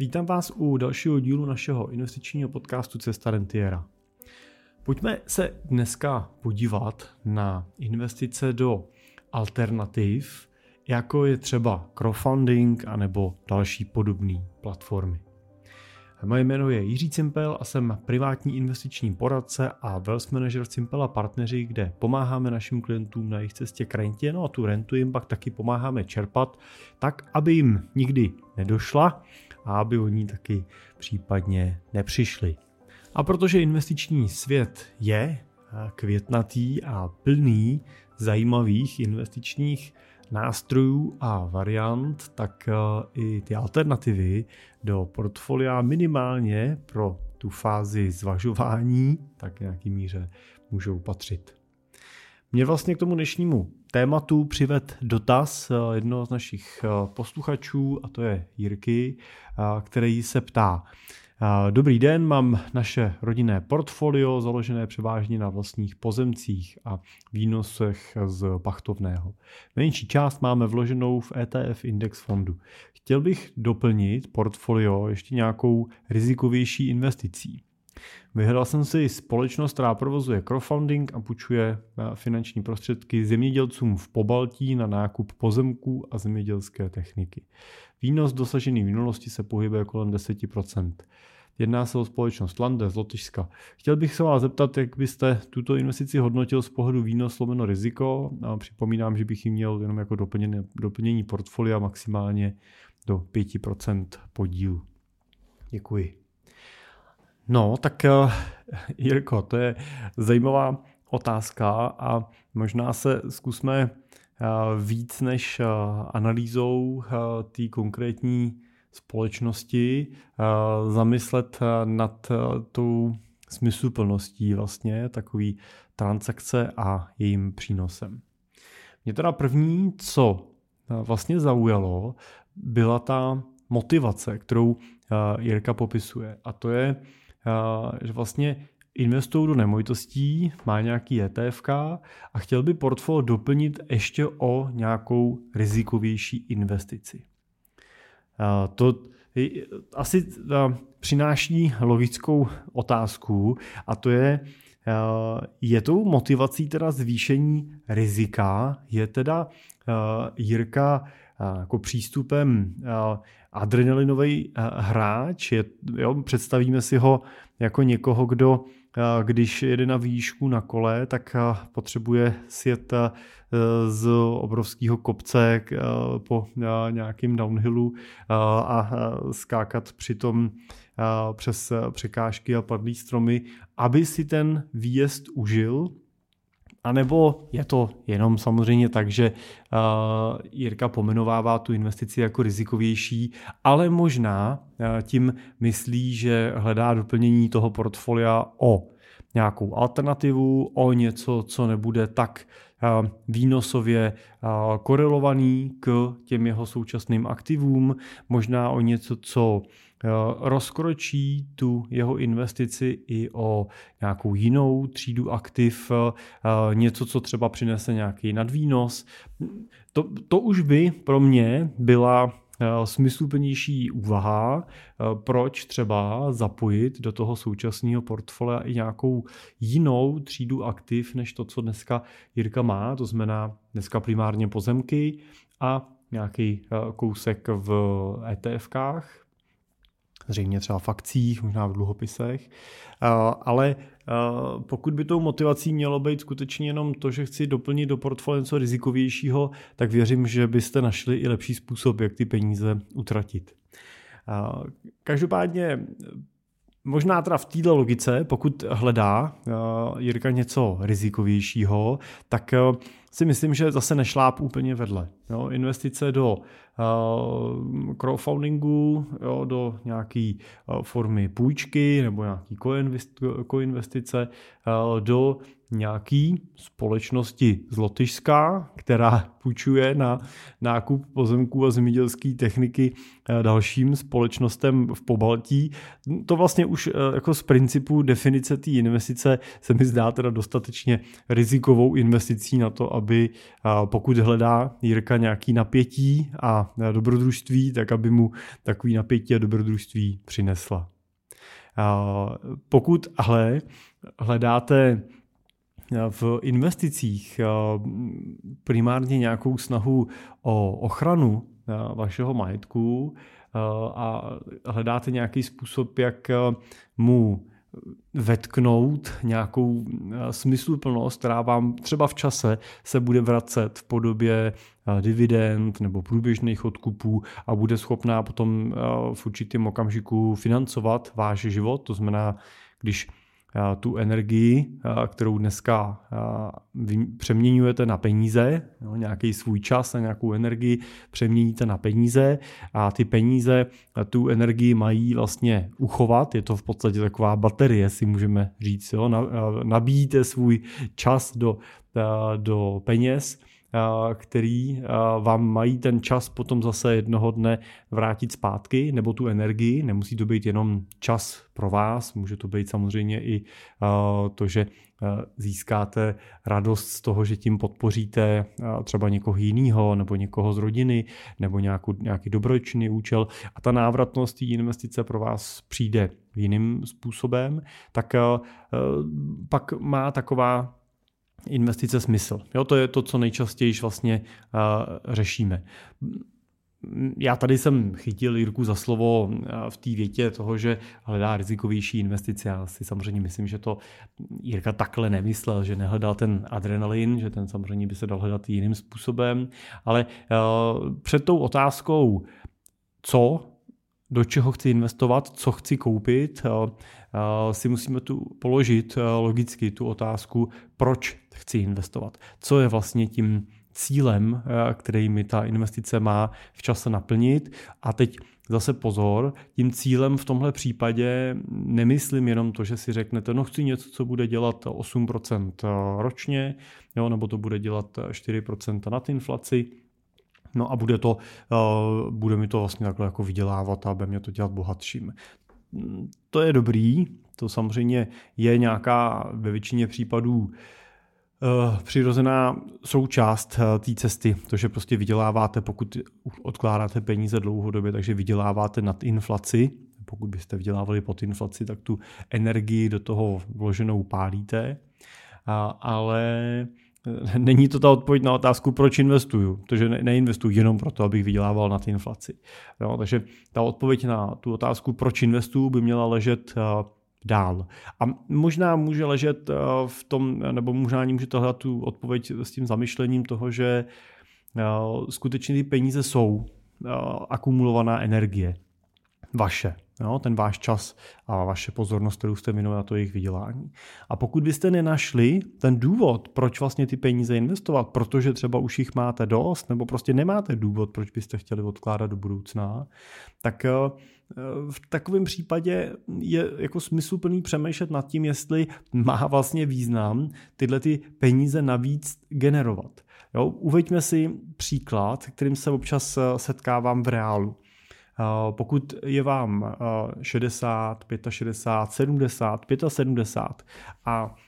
Vítám vás u dalšího dílu našeho investičního podcastu Cesta Rentiera. Pojďme se dneska podívat na investice do alternativ, jako je třeba crowdfunding anebo další podobné platformy. Moje jméno je Jiří Cimpel a jsem privátní investiční poradce a wealth manager v Cimpel a partneři, kde pomáháme našim klientům na jejich cestě k rentě, no a tu rentu jim pak taky pomáháme čerpat, tak aby jim nikdy nedošla a aby oni taky případně nepřišli. A protože investiční svět je květnatý a plný zajímavých investičních nástrojů a variant, tak eh, i ty alternativy do portfolia minimálně pro tu fázi zvažování tak nějaký míře můžou patřit. Mě vlastně k tomu dnešnímu tématu přived dotaz eh, jednoho z našich eh, posluchačů, a to je Jirky, který se ptá, Dobrý den, mám naše rodinné portfolio založené převážně na vlastních pozemcích a výnosech z pachtovného. Menší část máme vloženou v ETF index fondu. Chtěl bych doplnit portfolio ještě nějakou rizikovější investicí. Vyhledal jsem si společnost, která provozuje crowdfunding a půjčuje finanční prostředky zemědělcům v Pobaltí na nákup pozemků a zemědělské techniky. Výnos dosažený v minulosti se pohybuje kolem 10%. Jedná se o společnost Lande z Lotyšska. Chtěl bych se vás zeptat, jak byste tuto investici hodnotil z pohledu výnos lomeno riziko. A připomínám, že bych ji měl jenom jako doplnění, doplnění portfolia maximálně do 5% podílu. Děkuji. No, tak eh, Jirko, to je zajímavá otázka a možná se zkusme eh, víc než eh, analýzou té konkrétní společnosti zamyslet nad tou smysluplností vlastně takový transakce a jejím přínosem. Mě teda první, co vlastně zaujalo, byla ta motivace, kterou Jirka popisuje. A to je, že vlastně investují do nemovitostí, má nějaký ETF a chtěl by portfolio doplnit ještě o nějakou rizikovější investici. To asi přináší logickou otázku a to je, je tou motivací teda zvýšení rizika, je teda Jirka jako přístupem adrenalinový hráč, je, jo, představíme si ho jako někoho, kdo když jede na výšku na kole, tak potřebuje sjet z obrovského kopce po nějakým downhillu a skákat přitom přes překážky a padlý stromy, aby si ten výjezd užil, a nebo je to jenom samozřejmě tak, že uh, Jirka pomenovává tu investici jako rizikovější, ale možná uh, tím myslí, že hledá doplnění toho portfolia o nějakou alternativu, o něco, co nebude tak uh, výnosově korelovaný k těm jeho současným aktivům, možná o něco, co Eh, rozkročí tu jeho investici i o nějakou jinou třídu aktiv, eh, něco, co třeba přinese nějaký nadvýnos. To, to už by pro mě byla eh, smysluplnější úvaha, proč třeba zapojit do toho současného portfolia i nějakou jinou třídu aktiv, než to, co dneska Jirka má, to znamená dneska primárně pozemky a nějaký kousek v ETFkách, zřejmě třeba v akcích, možná v dluhopisech, ale pokud by tou motivací mělo být skutečně jenom to, že chci doplnit do portfolia něco rizikovějšího, tak věřím, že byste našli i lepší způsob, jak ty peníze utratit. Každopádně Možná teda v této logice, pokud hledá Jirka něco rizikovějšího, tak si myslím, že zase nešláp úplně vedle. Jo, investice do uh, crowdfundingu, jo, do nějaké uh, formy půjčky nebo nějaké koinvestice, uh, do nějaký společnosti z Lotyšska, která půjčuje na nákup pozemků a zemědělské techniky eh, dalším společnostem v Pobaltí. To vlastně už eh, jako z principu definice té investice se mi zdá teda dostatečně rizikovou investicí na to, aby pokud hledá Jirka nějaký napětí a dobrodružství, tak aby mu takový napětí a dobrodružství přinesla. Pokud ale hledáte v investicích primárně nějakou snahu o ochranu vašeho majetku a hledáte nějaký způsob, jak mu vetknout nějakou smysluplnost, která vám třeba v čase se bude vracet v podobě dividend nebo průběžných odkupů a bude schopná potom v určitém okamžiku financovat váš život. To znamená, když tu energii, kterou dneska přeměňujete na peníze, nějaký svůj čas a nějakou energii přeměníte na peníze a ty peníze tu energii mají vlastně uchovat, je to v podstatě taková baterie, si můžeme říct, jo? nabíjíte svůj čas do, do peněz který vám mají ten čas potom zase jednoho dne vrátit zpátky, nebo tu energii. Nemusí to být jenom čas pro vás, může to být samozřejmě i to, že získáte radost z toho, že tím podpoříte třeba někoho jiného, nebo někoho z rodiny, nebo nějakou, nějaký dobročný účel a ta návratnost té investice pro vás přijde jiným způsobem, tak pak má taková investice smysl. Jo, to je to, co nejčastěji vlastně uh, řešíme. Já tady jsem chytil Jirku za slovo v té větě toho, že hledá rizikovější investice. Já si samozřejmě myslím, že to Jirka takhle nemyslel, že nehledal ten adrenalin, že ten samozřejmě by se dal hledat jiným způsobem. Ale uh, před tou otázkou, co do čeho chci investovat, co chci koupit, si musíme tu položit logicky tu otázku, proč chci investovat. Co je vlastně tím cílem, který mi ta investice má v čase naplnit. A teď zase pozor, tím cílem v tomhle případě nemyslím jenom to, že si řeknete, no chci něco, co bude dělat 8% ročně, jo, nebo to bude dělat 4% nad inflaci, No a bude, to, bude mi to vlastně takhle jako vydělávat a bude mě to dělat bohatším. To je dobrý, to samozřejmě je nějaká ve většině případů uh, přirozená součást uh, té cesty, to, že prostě vyděláváte, pokud odkládáte peníze dlouhodobě, takže vyděláváte nad inflaci, pokud byste vydělávali pod inflaci, tak tu energii do toho vloženou pálíte, ale Není to ta odpověď na otázku, proč investuju. Protože ne, neinvestuju jenom proto, abych vydělával na té inflaci. No, takže ta odpověď na tu otázku, proč investuju, by měla ležet uh, dál. A možná může ležet uh, v tom, nebo možná ani můžete hledat tu odpověď s tím zamyšlením toho, že uh, skutečně ty peníze jsou akumulovaná energie vaše. Jo, ten váš čas a vaše pozornost, kterou jste věnovali na to jejich vydělání. A pokud byste nenašli ten důvod, proč vlastně ty peníze investovat, protože třeba už jich máte dost, nebo prostě nemáte důvod, proč byste chtěli odkládat do budoucna, tak eh, v takovém případě je jako smysluplný přemýšlet nad tím, jestli má vlastně význam tyhle ty peníze navíc generovat. Jo, uveďme si příklad, kterým se občas eh, setkávám v reálu. Pokud je vám 60, 65, 70, 75 a Eh,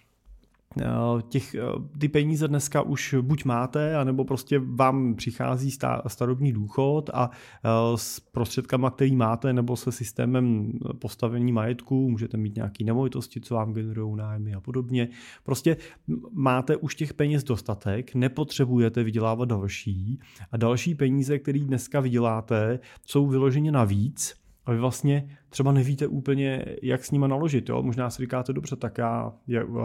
těch, eh, ty peníze dneska už buď máte, anebo prostě vám přichází starobní důchod a eh, s prostředkama, který máte, nebo se systémem postavení majetku, můžete mít nějaké nemovitosti, co vám generují nájmy a podobně. Prostě máte už těch peněz dostatek, nepotřebujete vydělávat další a další peníze, které dneska vyděláte, jsou vyloženě navíc, a vy vlastně třeba nevíte úplně, jak s nima naložit. Jo? Možná si říkáte, dobře, tak já je, uh,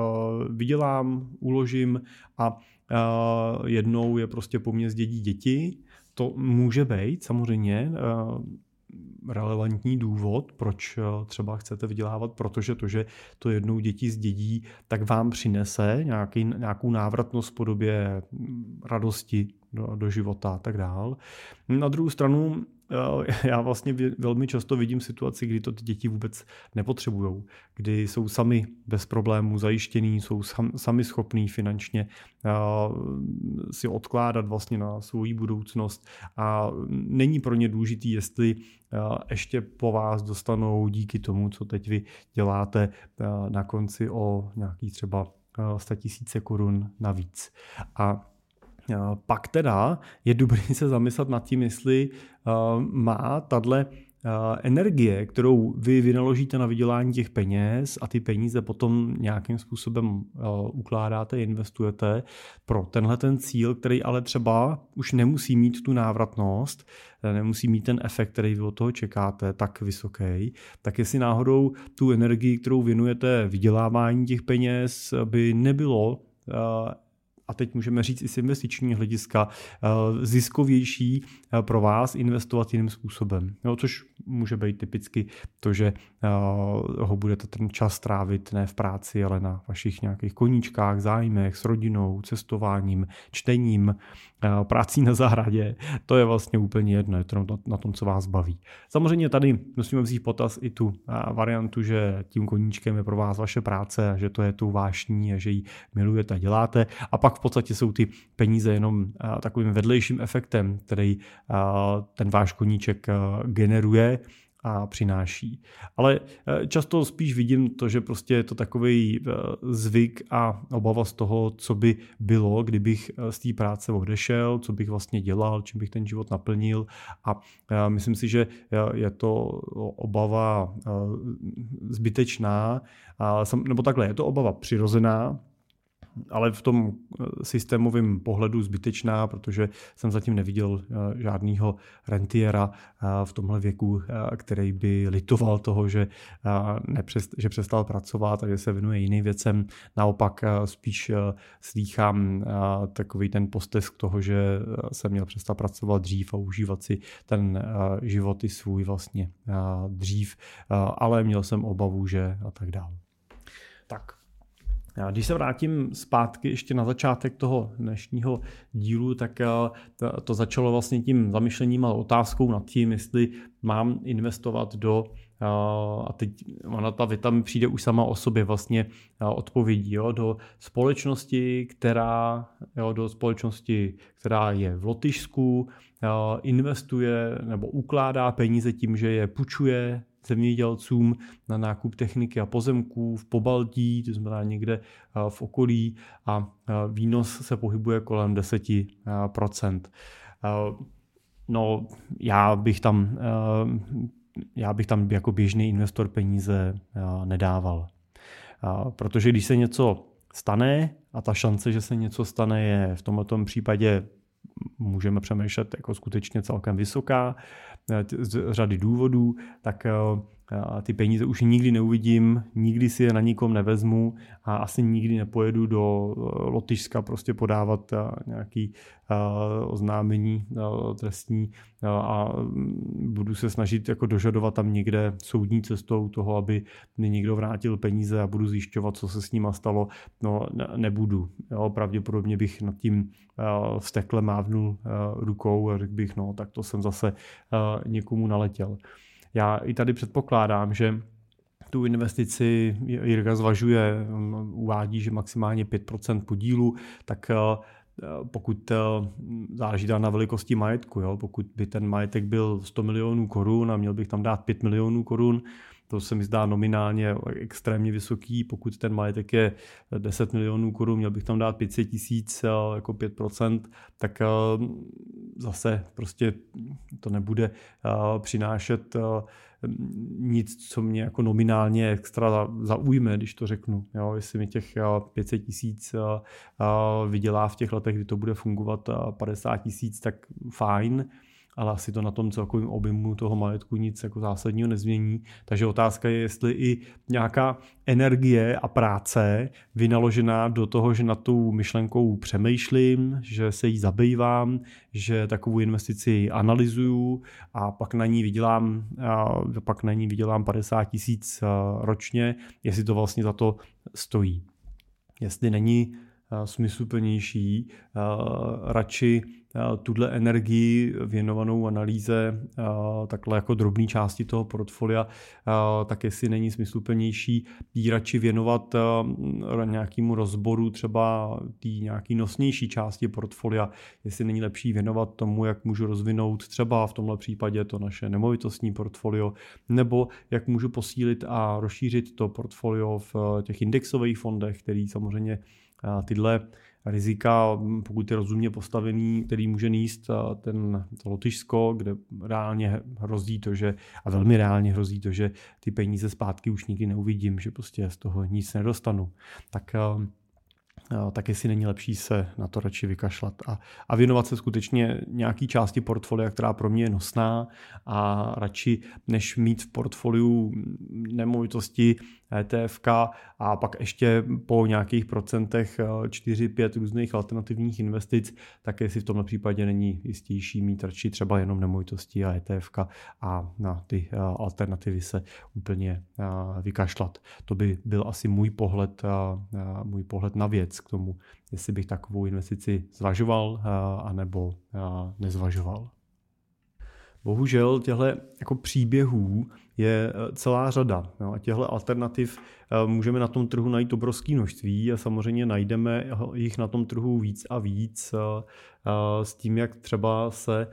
vydělám, uložím a uh, jednou je prostě po mně zdědí děti. To může být samozřejmě uh, relevantní důvod, proč třeba chcete vydělávat, protože to, že to jednou děti zdědí, tak vám přinese nějaký, nějakou návratnost v podobě radosti, do, do života a tak dál. Na druhou stranu Eh, já vlastně velmi často vidím situaci, kdy to ty děti vůbec nepotřebují, kdy jsou sami bez problémů zajištění, jsou sami schopní finančně eh, si odkládat vlastně na svou budoucnost a není pro ně důležitý, jestli eh, ještě po vás dostanou díky tomu, co teď vy děláte na konci o nějaký třeba 100 tisíce korun navíc. A pak teda je dobré se zamyslet nad tím, jestli má tahle energie, kterou vy vynaložíte na vydělání těch peněz a ty peníze potom nějakým způsobem ukládáte, investujete pro tenhle ten cíl, který ale třeba už nemusí mít tu návratnost, nemusí mít ten efekt, který vy od toho čekáte, tak vysoký, tak jestli náhodou tu energii, kterou věnujete vydělávání těch peněz, by nebylo a teď můžeme říct i z investičního hlediska, eh, ziskovější eh, pro vás investovat jiným způsobem. Jo, což může být typicky to, že eh, ho budete ten čas trávit ne v práci, ale na vašich nějakých koníčkách, zájmech, s rodinou, cestováním, čtením, prací na zahradě. To je vlastně úplně jedno, je to na tom, co vás baví. Samozřejmě tady musíme vzít potaz i tu variantu, že tím koníčkem je pro vás vaše práce že to je tu vášní a že ji milujete a děláte. A pak v podstatě jsou ty peníze jenom takovým vedlejším efektem, který ten váš koníček generuje a přináší. Ale eh, často spíš vidím to, že prostě je to takový eh, zvyk a obava z toho, co by bylo, kdybych eh, z té práce odešel, co bych vlastně dělal, čím bych ten život naplnil a myslím si, že je to obava zbytečná, nebo takhle, je to obava přirozená, ale v tom eh, systémovém pohledu zbytečná, protože jsem zatím neviděl eh, žádného rentiera eh, v tomhle věku, který by litoval toho, že, nepřest, že přestal pracovat a že se věnuje jiným věcem. Naopak spíš slýchám takový ten postesk toho, že jsem měl přestat pracovat dřív a užívat si ten život i svůj vlastně dřív, ale měl jsem obavu, že a tak dále. Tak, když se vrátím zpátky ještě na začátek toho dnešního dílu, tak eh, to začalo vlastně tím zamyšlením a otázkou nad tím, jestli mám investovat do eh, a teď ona ta věta mi přijde už sama o sobě vlastně eh, odpovědí, jo, do společnosti, která, jo, do společnosti, která je v Lotyšsku, investuje nebo ukládá peníze tím, že je půjčuje zemědělcům na nákup techniky a pozemků v Pobaltí, to znamená někde eh, v okolí a eh, výnos se pohybuje kolem 10%. Eh, no, já bych tam, já bych tam jako běžný investor peníze nedával. Protože když se něco stane a ta šance, že se něco stane, je v tomto případě můžeme přemýšlet jako skutečně celkem vysoká, Eh, z řady důvodů, tak eh, ty peníze už nikdy neuvidím, nikdy si je na nikom nevezmu a asi nikdy nepojedu do eh, Lotyšska prostě podávat nějaký oznámení trestní a mm, budu se snažit jako dožadovat tam někde soudní cestou toho, aby mi někdo vrátil peníze a budu zjišťovat, co se s nima stalo. No nebudu. Jo, pravděpodobně bych nad tím vztekle mávnul rukou a řekl bych, no tak to jsem zase někomu naletěl. Já i tady předpokládám, že tu investici Jirka zvažuje, uvádí, že maximálně 5% podílu, tak eh, pokud eh, záleží na velikosti majetku, jo? pokud by ten majetek byl 100 milionů korun a měl bych tam dát 5 milionů korun, to se mi zdá nominálně extrémně vysoký. Pokud ten majetek je 10 milionů korun, měl bych tam dát 500 tisíc eh, jako 5%, tak eh, zase prostě to nebude eh, přinášet nic, co mě jako nominálně extra zaujme, když to řeknu. Jo, jestli mi těch 500 tisíc vydělá v těch letech, kdy to bude fungovat 50 tisíc, tak fajn ale asi to na tom celkovém objemu toho majetku nic jako zásadního nezmění. Takže otázka je, jestli i nějaká energie a práce vynaložená do toho, že na tou myšlenkou přemýšlím, že se jí zabývám, že takovou investici analyzuju a pak na ní vydělám, a pak na ní vydělám 50 tisíc ročně, jestli to vlastně za to stojí. Jestli není smysluplnější radši tuhle energii věnovanou analýze takhle jako drobné části toho portfolia, tak jestli není smysluplnější jí radši věnovat nějakému rozboru třeba té nějaký nosnější části portfolia, jestli není lepší věnovat tomu, jak můžu rozvinout třeba v tomhle případě to naše nemovitostní portfolio, nebo jak můžu posílit a rozšířit to portfolio v těch indexových fondech, který samozřejmě tyhle rizika, pokud je rozumně postavený, který může níst ten to Lotyšsko, kde reálně hrozí to, že, a velmi reálně hrozí to, že ty peníze zpátky už nikdy neuvidím, že prostě z toho nic nedostanu. Tak tak jestli není lepší se na to radši vykašlat a, a věnovat se skutečně nějaký části portfolia, která pro mě je nosná a radši než mít v portfoliu nemovitosti ETF a pak ještě po nějakých procentech 4-5 eh, různých alternativních investic, tak jestli v tomhle případě není jistější mít radši třeba jenom nemovitosti a ETF a na ty eh, alternativy se úplně eh, vykašlat. To by byl asi můj pohled, můj pohled na věc k tomu, jestli bych takovou investici zvažoval anebo nezvažoval. Bohužel těchto jako příběhů je eh, celá řada. Jo, a těchto alternativ eh, můžeme na tom trhu najít obrovské množství a samozřejmě najdeme jich na tom trhu víc a víc eh, s tím, jak třeba se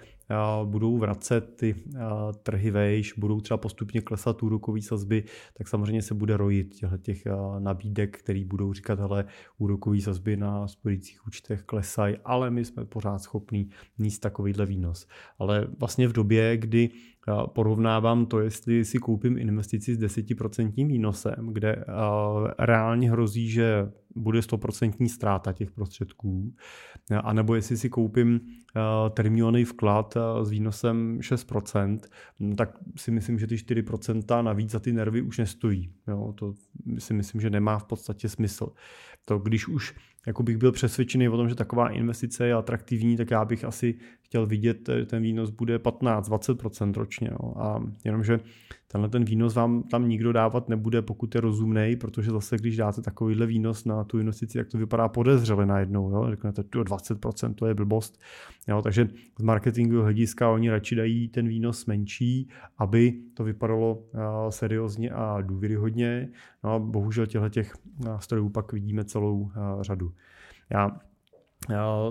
budou vracet ty trhy vejš, budou třeba postupně klesat úrokové sazby, tak samozřejmě se bude rojit těch nabídek, které budou říkat, hele, úrokové sazby na spořících účtech klesají, ale my jsme pořád schopní níst takovýhle výnos. Ale vlastně v době, kdy porovnávám to, jestli si koupím investici s 10% výnosem, kde reálně hrozí, že bude 100% ztráta těch prostředků, anebo jestli si koupím termínovaný vklad s výnosem 6%, no tak si myslím, že ty 4% navíc za ty nervy už nestojí. Jo, to si myslím, že nemá v podstatě smysl. To když už jako bych byl přesvědčený o tom, že taková investice je atraktivní, tak já bych asi chtěl vidět, že ten výnos bude 15-20% ročně. Jo. A jenomže tenhle ten výnos vám tam nikdo dávat nebude, pokud je rozumný, protože zase, když dáte takovýhle výnos na tu investici, jak to vypadá podezřele najednou. Jo. Řeknete, tu 20% to je blbost. Jo. Takže z marketingového hlediska oni radši dají ten výnos menší, aby to vypadalo uh, seriózně a důvěryhodně. No a bohužel těchto těch strojů pak vidíme celou uh, řadu. Já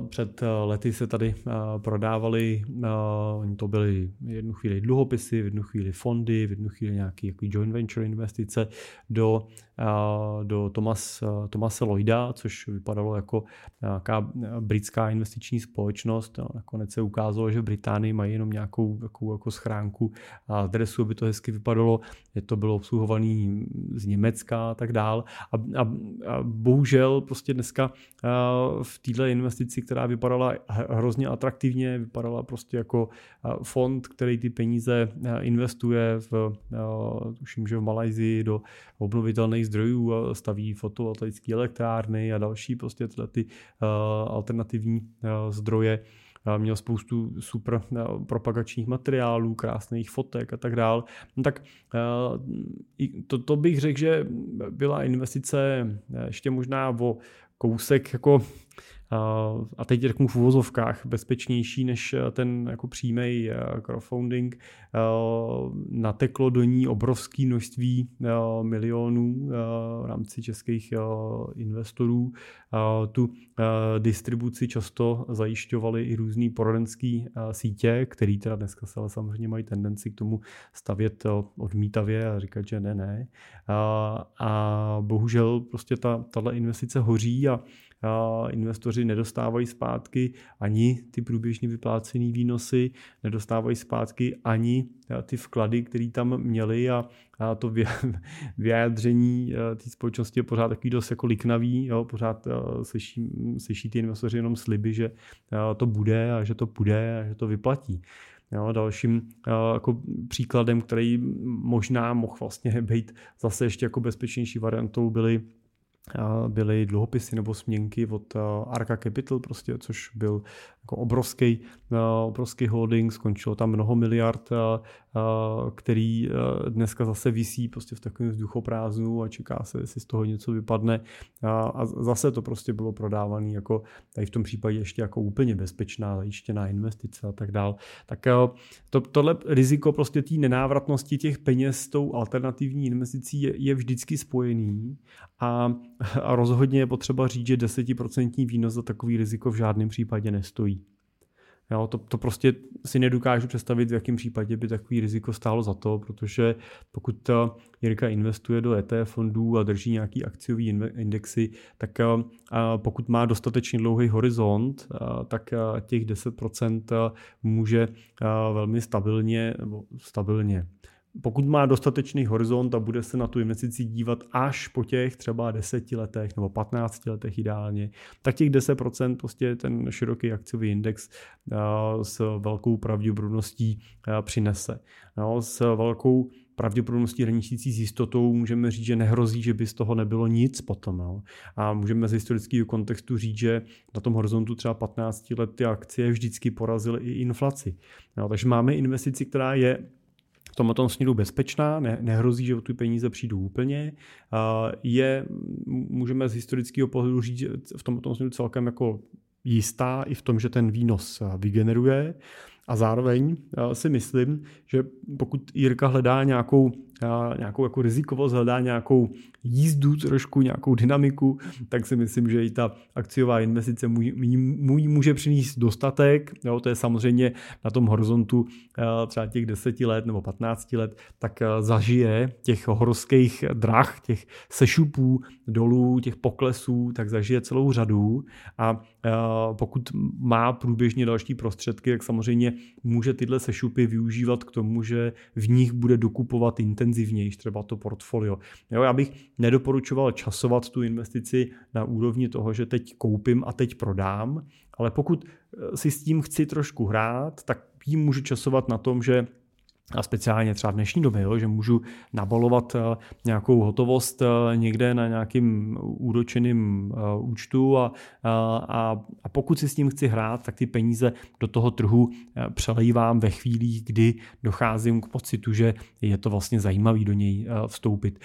před eh, lety se tady eh, prodávali, eh, to byly v jednu chvíli dluhopisy, v jednu chvíli fondy, v jednu chvíli nějaké jako joint venture investice do, do Thomas, Thomase Lloyda, což vypadalo jako nějaká britská investiční společnost. Nakonec se ukázalo, že v Británii mají jenom nějakou takovou jako schránku adresu, aby to hezky vypadalo. Je to bylo obsluhované z Německa a tak dál. A, a, a bohužel prostě dneska v této investici, která vypadala hrozně atraktivně, vypadala prostě jako fond, který ty peníze investuje v, tuším, že v Malajzii do obnovitelných zdrojů a staví fotovoltaické elektrárny a další prostě tyhle ty alternativní zdroje měl spoustu super propagačních materiálů, krásných fotek a tak dál. No tak to, to bych řekl, že byla investice ještě možná o kousek jako a teď řeknu v uvozovkách, bezpečnější než eh, ten jako přímý eh, crowdfunding. Eh, nateklo do ní obrovské množství milionů v rámci českých investorů. Tu distribuci často zajišťovaly i různé poradenské sítě, které teda dneska se ale samozřejmě mají tendenci k tomu stavět odmítavě a říkat, že ne, ne. A bohužel prostě ta, tahle investice hoří a investoři nedostávají zpátky ani ty průběžně vyplácené výnosy, nedostávají zpátky ani ty vklady, které tam měli a, a to vyjádření té společnosti je pořád takový dost jako liknavý, jo, pořád slyší, slyší ty investoři jenom sliby, že to bude a že to půjde a že to vyplatí. Jo, dalším jako příkladem, který možná mohl vlastně být zase ještě jako bezpečnější variantou, byly byly dluhopisy nebo směnky od Arca Capital, prostě, což byl jako obrovský, obrovský holding, skončilo tam mnoho miliard, který dneska zase visí prostě v takovém vzduchoprázdnu a čeká se, jestli z toho něco vypadne. A zase to prostě bylo prodávané jako tady v tom případě ještě jako úplně bezpečná, zajištěná investice a tak dál. Tak to, tohle riziko prostě té nenávratnosti těch peněz s tou alternativní investicí je, je vždycky spojený a, a rozhodně je potřeba říct, že 10% výnos za takový riziko v žádném případě nestojí. Jo, to, to prostě si nedokážu představit, v jakém případě by takový riziko stálo za to, protože pokud Jirka investuje do ETF fondů a drží nějaký akciový indexy, tak pokud má dostatečně dlouhý horizont, tak těch 10% může velmi stabilně, nebo stabilně, pokud má dostatečný horizont a bude se na tu investici dívat až po těch třeba 10 letech nebo 15 letech ideálně, tak těch 10% prostě ten široký akciový index s velkou pravděpodobností přinese. No, s velkou pravděpodobností hraničící s jistotou můžeme říct, že nehrozí, že by z toho nebylo nic potom. Jo. A můžeme z historického kontextu říct, že na tom horizontu třeba 15 let ty akcie vždycky porazily i inflaci. Jo, takže máme investici, která je v tomto směru bezpečná, ne, nehrozí, že o ty peníze přijdou úplně. Je, můžeme z historického pohledu říct, v tomto směru celkem jako jistá i v tom, že ten výnos vygeneruje. A zároveň si myslím, že pokud Jirka hledá nějakou nějakou jako rizikovost, hledá nějakou jízdu trošku, nějakou dynamiku, tak si myslím, že i ta akciová investice mu může přinést dostatek. Jo, to je samozřejmě na tom horizontu eh, třeba těch 10 let nebo 15 let, tak eh, zažije těch horských drah, těch sešupů dolů, těch poklesů, tak zažije celou řadu a eh, pokud má průběžně další prostředky, tak samozřejmě může tyhle sešupy využívat k tomu, že v nich bude dokupovat intenzivně intenzivnější třeba to portfolio. Jo, já bych nedoporučoval časovat tu investici na úrovni toho, že teď koupím a teď prodám, ale pokud eh, si s tím chci trošku hrát, tak ji můžu časovat na tom, že a speciálně třeba v dnešní době, jo, že můžu nabalovat eh, nějakou hotovost eh, někde na nějakým úročeným eh, účtu a, a, a pokud si s tím chci hrát, tak ty peníze do toho trhu přelejvám ve chvílích, kdy docházím k pocitu, že je to vlastně zajímavý do něj vstoupit.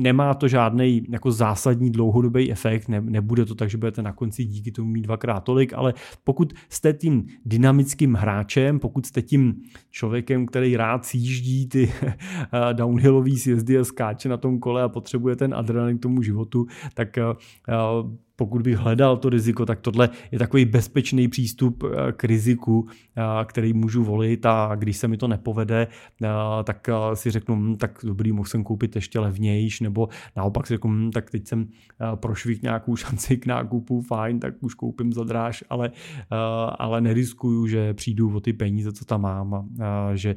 Nemá to žádný jako zásadní dlouhodobý efekt, ne, nebude to tak, že budete na konci díky tomu mít dvakrát tolik, ale pokud jste tím dynamickým hráčem, pokud jste tím člověkem, který rád sjíždí ty eh, downhillové sjezdy a skáče na tom kole a potřebuje ten adrenalin k tomu životu, tak eh, pokud bych hledal to riziko, tak tohle je takový bezpečný přístup eh, k riziku, eh, který můžu volit a když se mi to nepovede, eh, tak si řeknu, hm, tak dobrý, mohl jsem koupit ještě levnějš, nebo naopak si řeknu, hm, tak teď jsem prošvih nějakou šanci k nákupu, fajn, tak už koupím za dráž, ale, ale neriskuju, že přijdu o ty peníze, co tam mám a že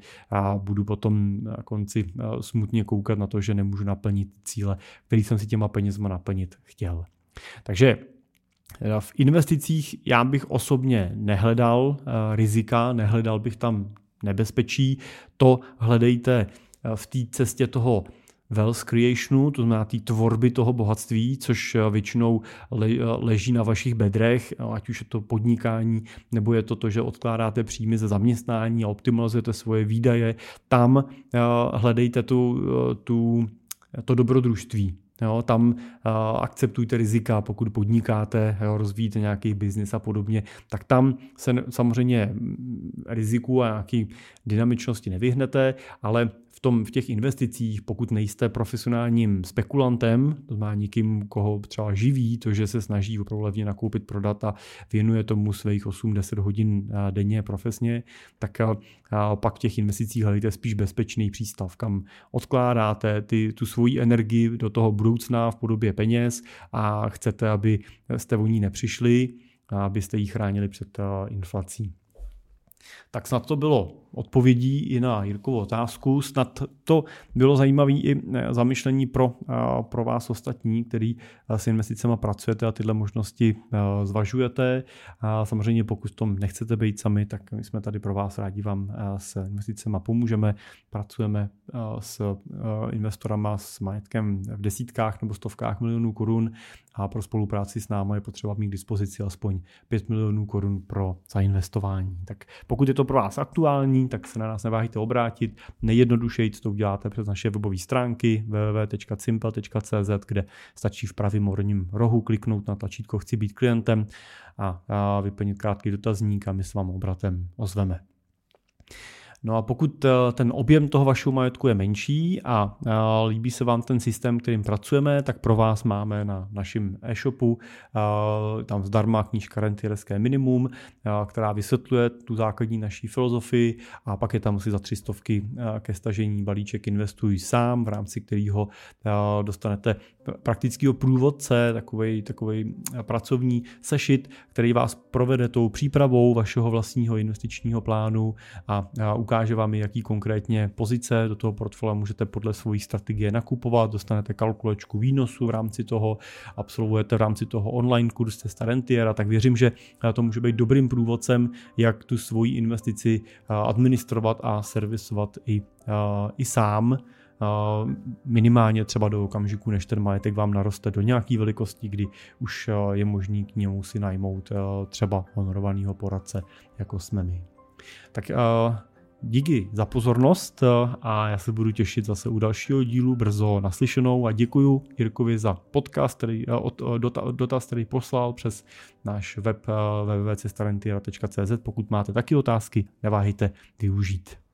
budu potom na konci smutně koukat na to, že nemůžu naplnit cíle, který jsem si těma penězma naplnit chtěl. Takže eh, v investicích já bych osobně nehledal eh, rizika, nehledal bych tam nebezpečí. To hledejte eh, v té cestě toho wealth creationu, to znamená té tvorby toho bohatství, což většinou leží na vašich bedrech, ať už je to podnikání, nebo je to to, že odkládáte příjmy ze zaměstnání a optimalizujete svoje výdaje. Tam hledejte tu, tu, to dobrodružství. Jo, tam uh, akceptujte rizika, pokud podnikáte, jo, rozvíjíte nějaký biznis a podobně, tak tam se samozřejmě riziku a nějaký dynamičnosti nevyhnete, ale v, tom, v těch investicích, pokud nejste profesionálním spekulantem, to znamená někým, koho třeba živí, to, že se snaží opravdu levně nakoupit, prodat a věnuje tomu svých 8-10 hodin denně profesně, tak pak v těch investicích hledejte spíš bezpečný přístav, kam odkládáte ty, tu svoji energii do toho budoucna v podobě peněz a chcete, aby jste o ní nepřišli, a abyste ji chránili před inflací. Tak snad to bylo odpovědí i na Jirkovou otázku. Snad to bylo zajímavé i zamyšlení pro, pro vás ostatní, který s investicemi pracujete a tyhle možnosti zvažujete. A samozřejmě pokud tom nechcete být sami, tak my jsme tady pro vás rádi vám s investicemi pomůžeme. Pracujeme s investorama s majetkem v desítkách nebo stovkách milionů korun a pro spolupráci s námi je potřeba mít k dispozici aspoň 5 milionů korun pro zainvestování. Tak pokud je to pro vás aktuální, tak se na nás neváhejte obrátit. Nejjednodušeji to uděláte přes naše webové stránky www.simple.cz, kde stačí v pravém horním rohu kliknout na tlačítko Chci být klientem a vyplnit krátký dotazník a my s vám obratem ozveme. No a pokud eh, ten objem toho vašeho majetku je menší a eh, líbí se vám ten systém, kterým pracujeme, tak pro vás máme na našem e-shopu eh, tam zdarma knížka Rentierské minimum, která vysvětluje tu základní naší filozofii a pak je tam asi za tři stovky ke stažení balíček Investuj sám, v rámci kterého dostanete praktického průvodce, takový, takový pracovní sešit, který vás provede tou přípravou vašeho vlastního investičního plánu a, a ukáže vám, jaký konkrétně pozice do toho portfolia můžete podle svojí strategie nakupovat, dostanete kalkulačku výnosu v rámci toho, absolvujete v rámci toho online kurz Testa Rentiera, tak věřím, že to může být dobrým průvodcem, jak tu svoji investici administrovat a servisovat i, i sám minimálně třeba do okamžiku, než ten majetek vám naroste do nějaké velikosti, kdy už je možný k němu si najmout třeba honorovaného poradce, jako jsme my. Tak Díky za pozornost a já se budu těšit zase u dalšího dílu brzo naslyšenou a děkuji Jirkovi za podcast, který, dotaz, který poslal přes náš web www.cestarentiera.cz. Pokud máte taky otázky, neváhejte využít.